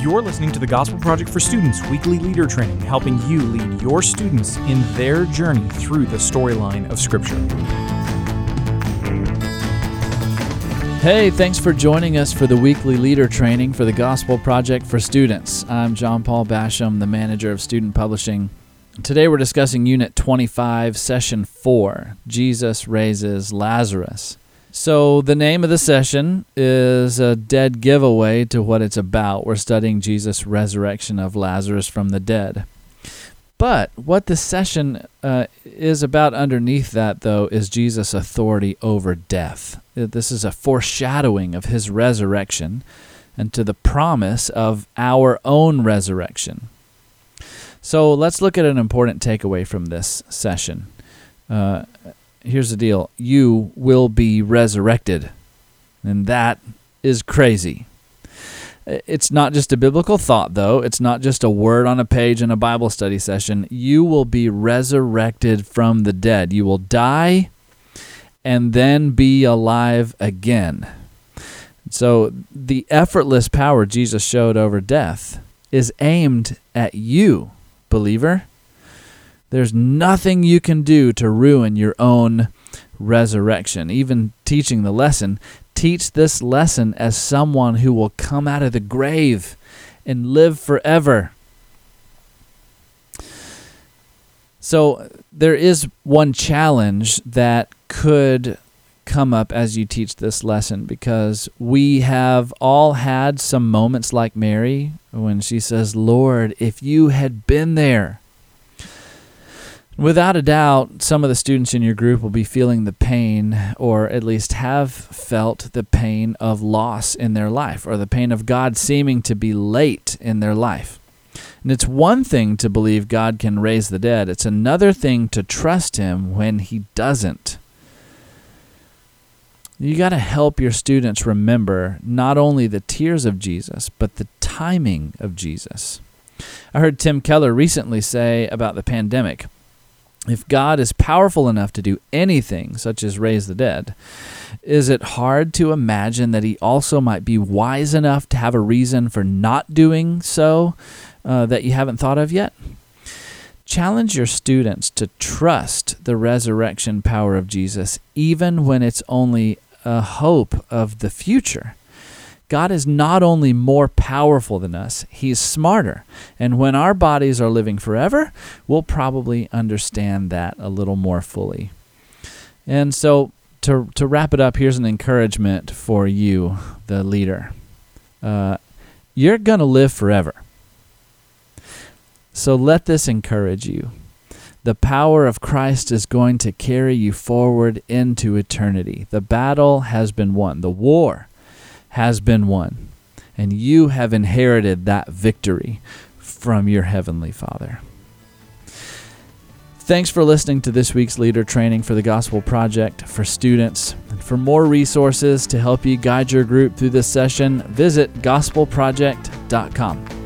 You're listening to the Gospel Project for Students weekly leader training, helping you lead your students in their journey through the storyline of Scripture. Hey, thanks for joining us for the weekly leader training for the Gospel Project for Students. I'm John Paul Basham, the manager of student publishing. Today we're discussing Unit 25, Session 4 Jesus Raises Lazarus. So, the name of the session is a dead giveaway to what it's about. We're studying Jesus' resurrection of Lazarus from the dead. But what the session uh, is about underneath that, though, is Jesus' authority over death. This is a foreshadowing of his resurrection and to the promise of our own resurrection. So let's look at an important takeaway from this session. Uh, here's the deal you will be resurrected. And that is crazy. It's not just a biblical thought, though. It's not just a word on a page in a Bible study session. You will be resurrected from the dead. You will die and then be alive again. So, the effortless power Jesus showed over death is aimed at you, believer. There's nothing you can do to ruin your own resurrection. Even teaching the lesson, teach this lesson as someone who will come out of the grave and live forever. So, there is one challenge that could come up as you teach this lesson because we have all had some moments like Mary when she says, Lord, if you had been there. Without a doubt, some of the students in your group will be feeling the pain, or at least have felt the pain of loss in their life, or the pain of God seeming to be late in their life. And it's one thing to believe God can raise the dead, it's another thing to trust Him when He doesn't. You got to help your students remember not only the tears of Jesus, but the timing of Jesus. I heard Tim Keller recently say about the pandemic if God is powerful enough to do anything, such as raise the dead, is it hard to imagine that He also might be wise enough to have a reason for not doing so uh, that you haven't thought of yet? Challenge your students to trust the resurrection power of Jesus, even when it's only a hope of the future. God is not only more powerful than us, He's smarter. And when our bodies are living forever, we'll probably understand that a little more fully. And so, to, to wrap it up, here's an encouragement for you, the leader. Uh, you're going to live forever. So let this encourage you. The power of Christ is going to carry you forward into eternity. The battle has been won. The war has been won, and you have inherited that victory from your Heavenly Father. Thanks for listening to this week's leader training for the Gospel Project for students. And for more resources to help you guide your group through this session, visit gospelproject.com.